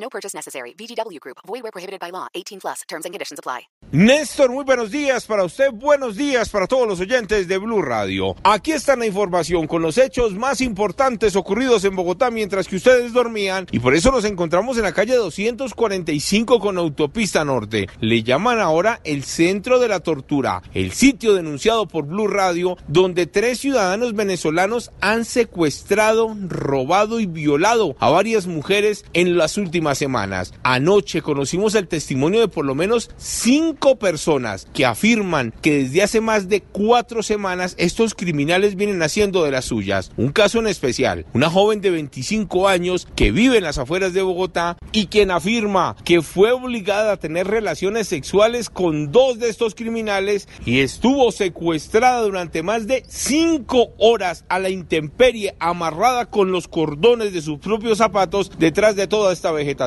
No purchase necessary. VGW Group. Void where prohibited by law. 18 plus. Terms and conditions apply. Néstor, muy buenos días para usted, buenos días para todos los oyentes de Blue Radio. Aquí está la información con los hechos más importantes ocurridos en Bogotá mientras que ustedes dormían y por eso nos encontramos en la calle 245 con Autopista Norte. Le llaman ahora el centro de la tortura, el sitio denunciado por Blue Radio donde tres ciudadanos venezolanos han secuestrado, robado y violado a varias mujeres en las últimas semanas. Anoche conocimos el testimonio de por lo menos cinco personas que afirman que desde hace más de cuatro semanas estos criminales vienen haciendo de las suyas. Un caso en especial, una joven de 25 años que vive en las afueras de Bogotá y quien afirma que fue obligada a tener relaciones sexuales con dos de estos criminales y estuvo secuestrada durante más de cinco horas a la intemperie amarrada con los cordones de sus propios zapatos detrás de toda esta vegetación.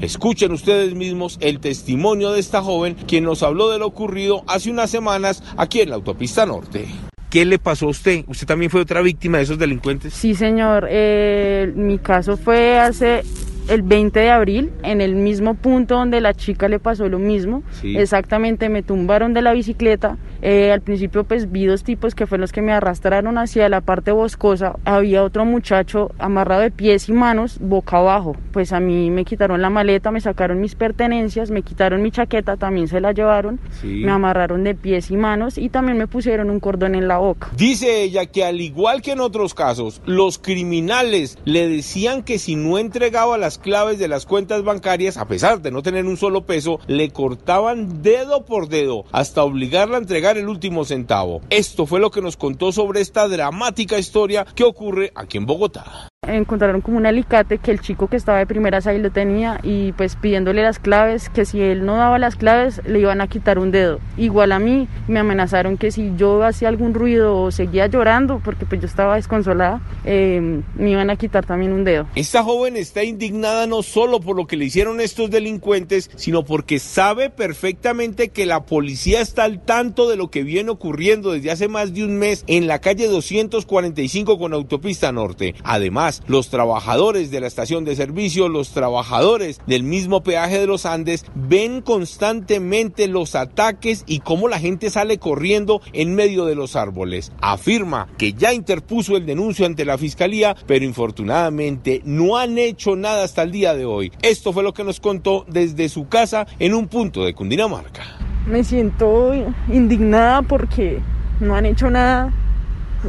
Escuchen ustedes mismos el testimonio de esta joven quien nos habló de lo ocurrido hace unas semanas aquí en la autopista norte. ¿Qué le pasó a usted? ¿Usted también fue otra víctima de esos delincuentes? Sí, señor. Eh, mi caso fue hace el 20 de abril, en el mismo punto donde la chica le pasó lo mismo. Sí. Exactamente, me tumbaron de la bicicleta. Eh, al principio pues vi dos tipos que fueron los que me arrastraron hacia la parte boscosa. Había otro muchacho amarrado de pies y manos, boca abajo. Pues a mí me quitaron la maleta, me sacaron mis pertenencias, me quitaron mi chaqueta, también se la llevaron. Sí. Me amarraron de pies y manos y también me pusieron un cordón en la boca. Dice ella que al igual que en otros casos, los criminales le decían que si no entregaba las claves de las cuentas bancarias, a pesar de no tener un solo peso, le cortaban dedo por dedo hasta obligarla a entregar el último centavo. Esto fue lo que nos contó sobre esta dramática historia que ocurre aquí en Bogotá. Encontraron como un alicate que el chico que estaba de primeras ahí lo tenía y pues pidiéndole las claves, que si él no daba las claves le iban a quitar un dedo. Igual a mí me amenazaron que si yo hacía algún ruido o seguía llorando, porque pues yo estaba desconsolada, eh, me iban a quitar también un dedo. Esta joven está indignada no solo por lo que le hicieron estos delincuentes, sino porque sabe perfectamente que la policía está al tanto de lo que viene ocurriendo desde hace más de un mes en la calle 245 con autopista norte. Además, los trabajadores de la estación de servicio, los trabajadores del mismo peaje de los Andes ven constantemente los ataques y cómo la gente sale corriendo en medio de los árboles. Afirma que ya interpuso el denuncio ante la fiscalía, pero infortunadamente no han hecho nada hasta el día de hoy. Esto fue lo que nos contó desde su casa en un punto de Cundinamarca. Me siento indignada porque no han hecho nada.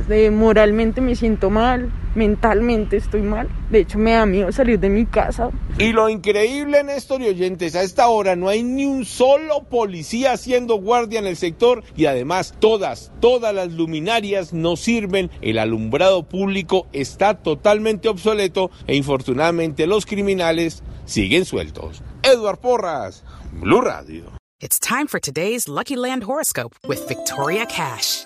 De, moralmente me siento mal, mentalmente estoy mal. De hecho, me da miedo salir de mi casa. Y lo increíble, Néstor y oyentes, a esta hora no hay ni un solo policía haciendo guardia en el sector y además todas, todas las luminarias no sirven. El alumbrado público está totalmente obsoleto e infortunadamente los criminales siguen sueltos. Edward Porras, Blue Radio. It's time for today's Lucky Land horoscope with Victoria Cash.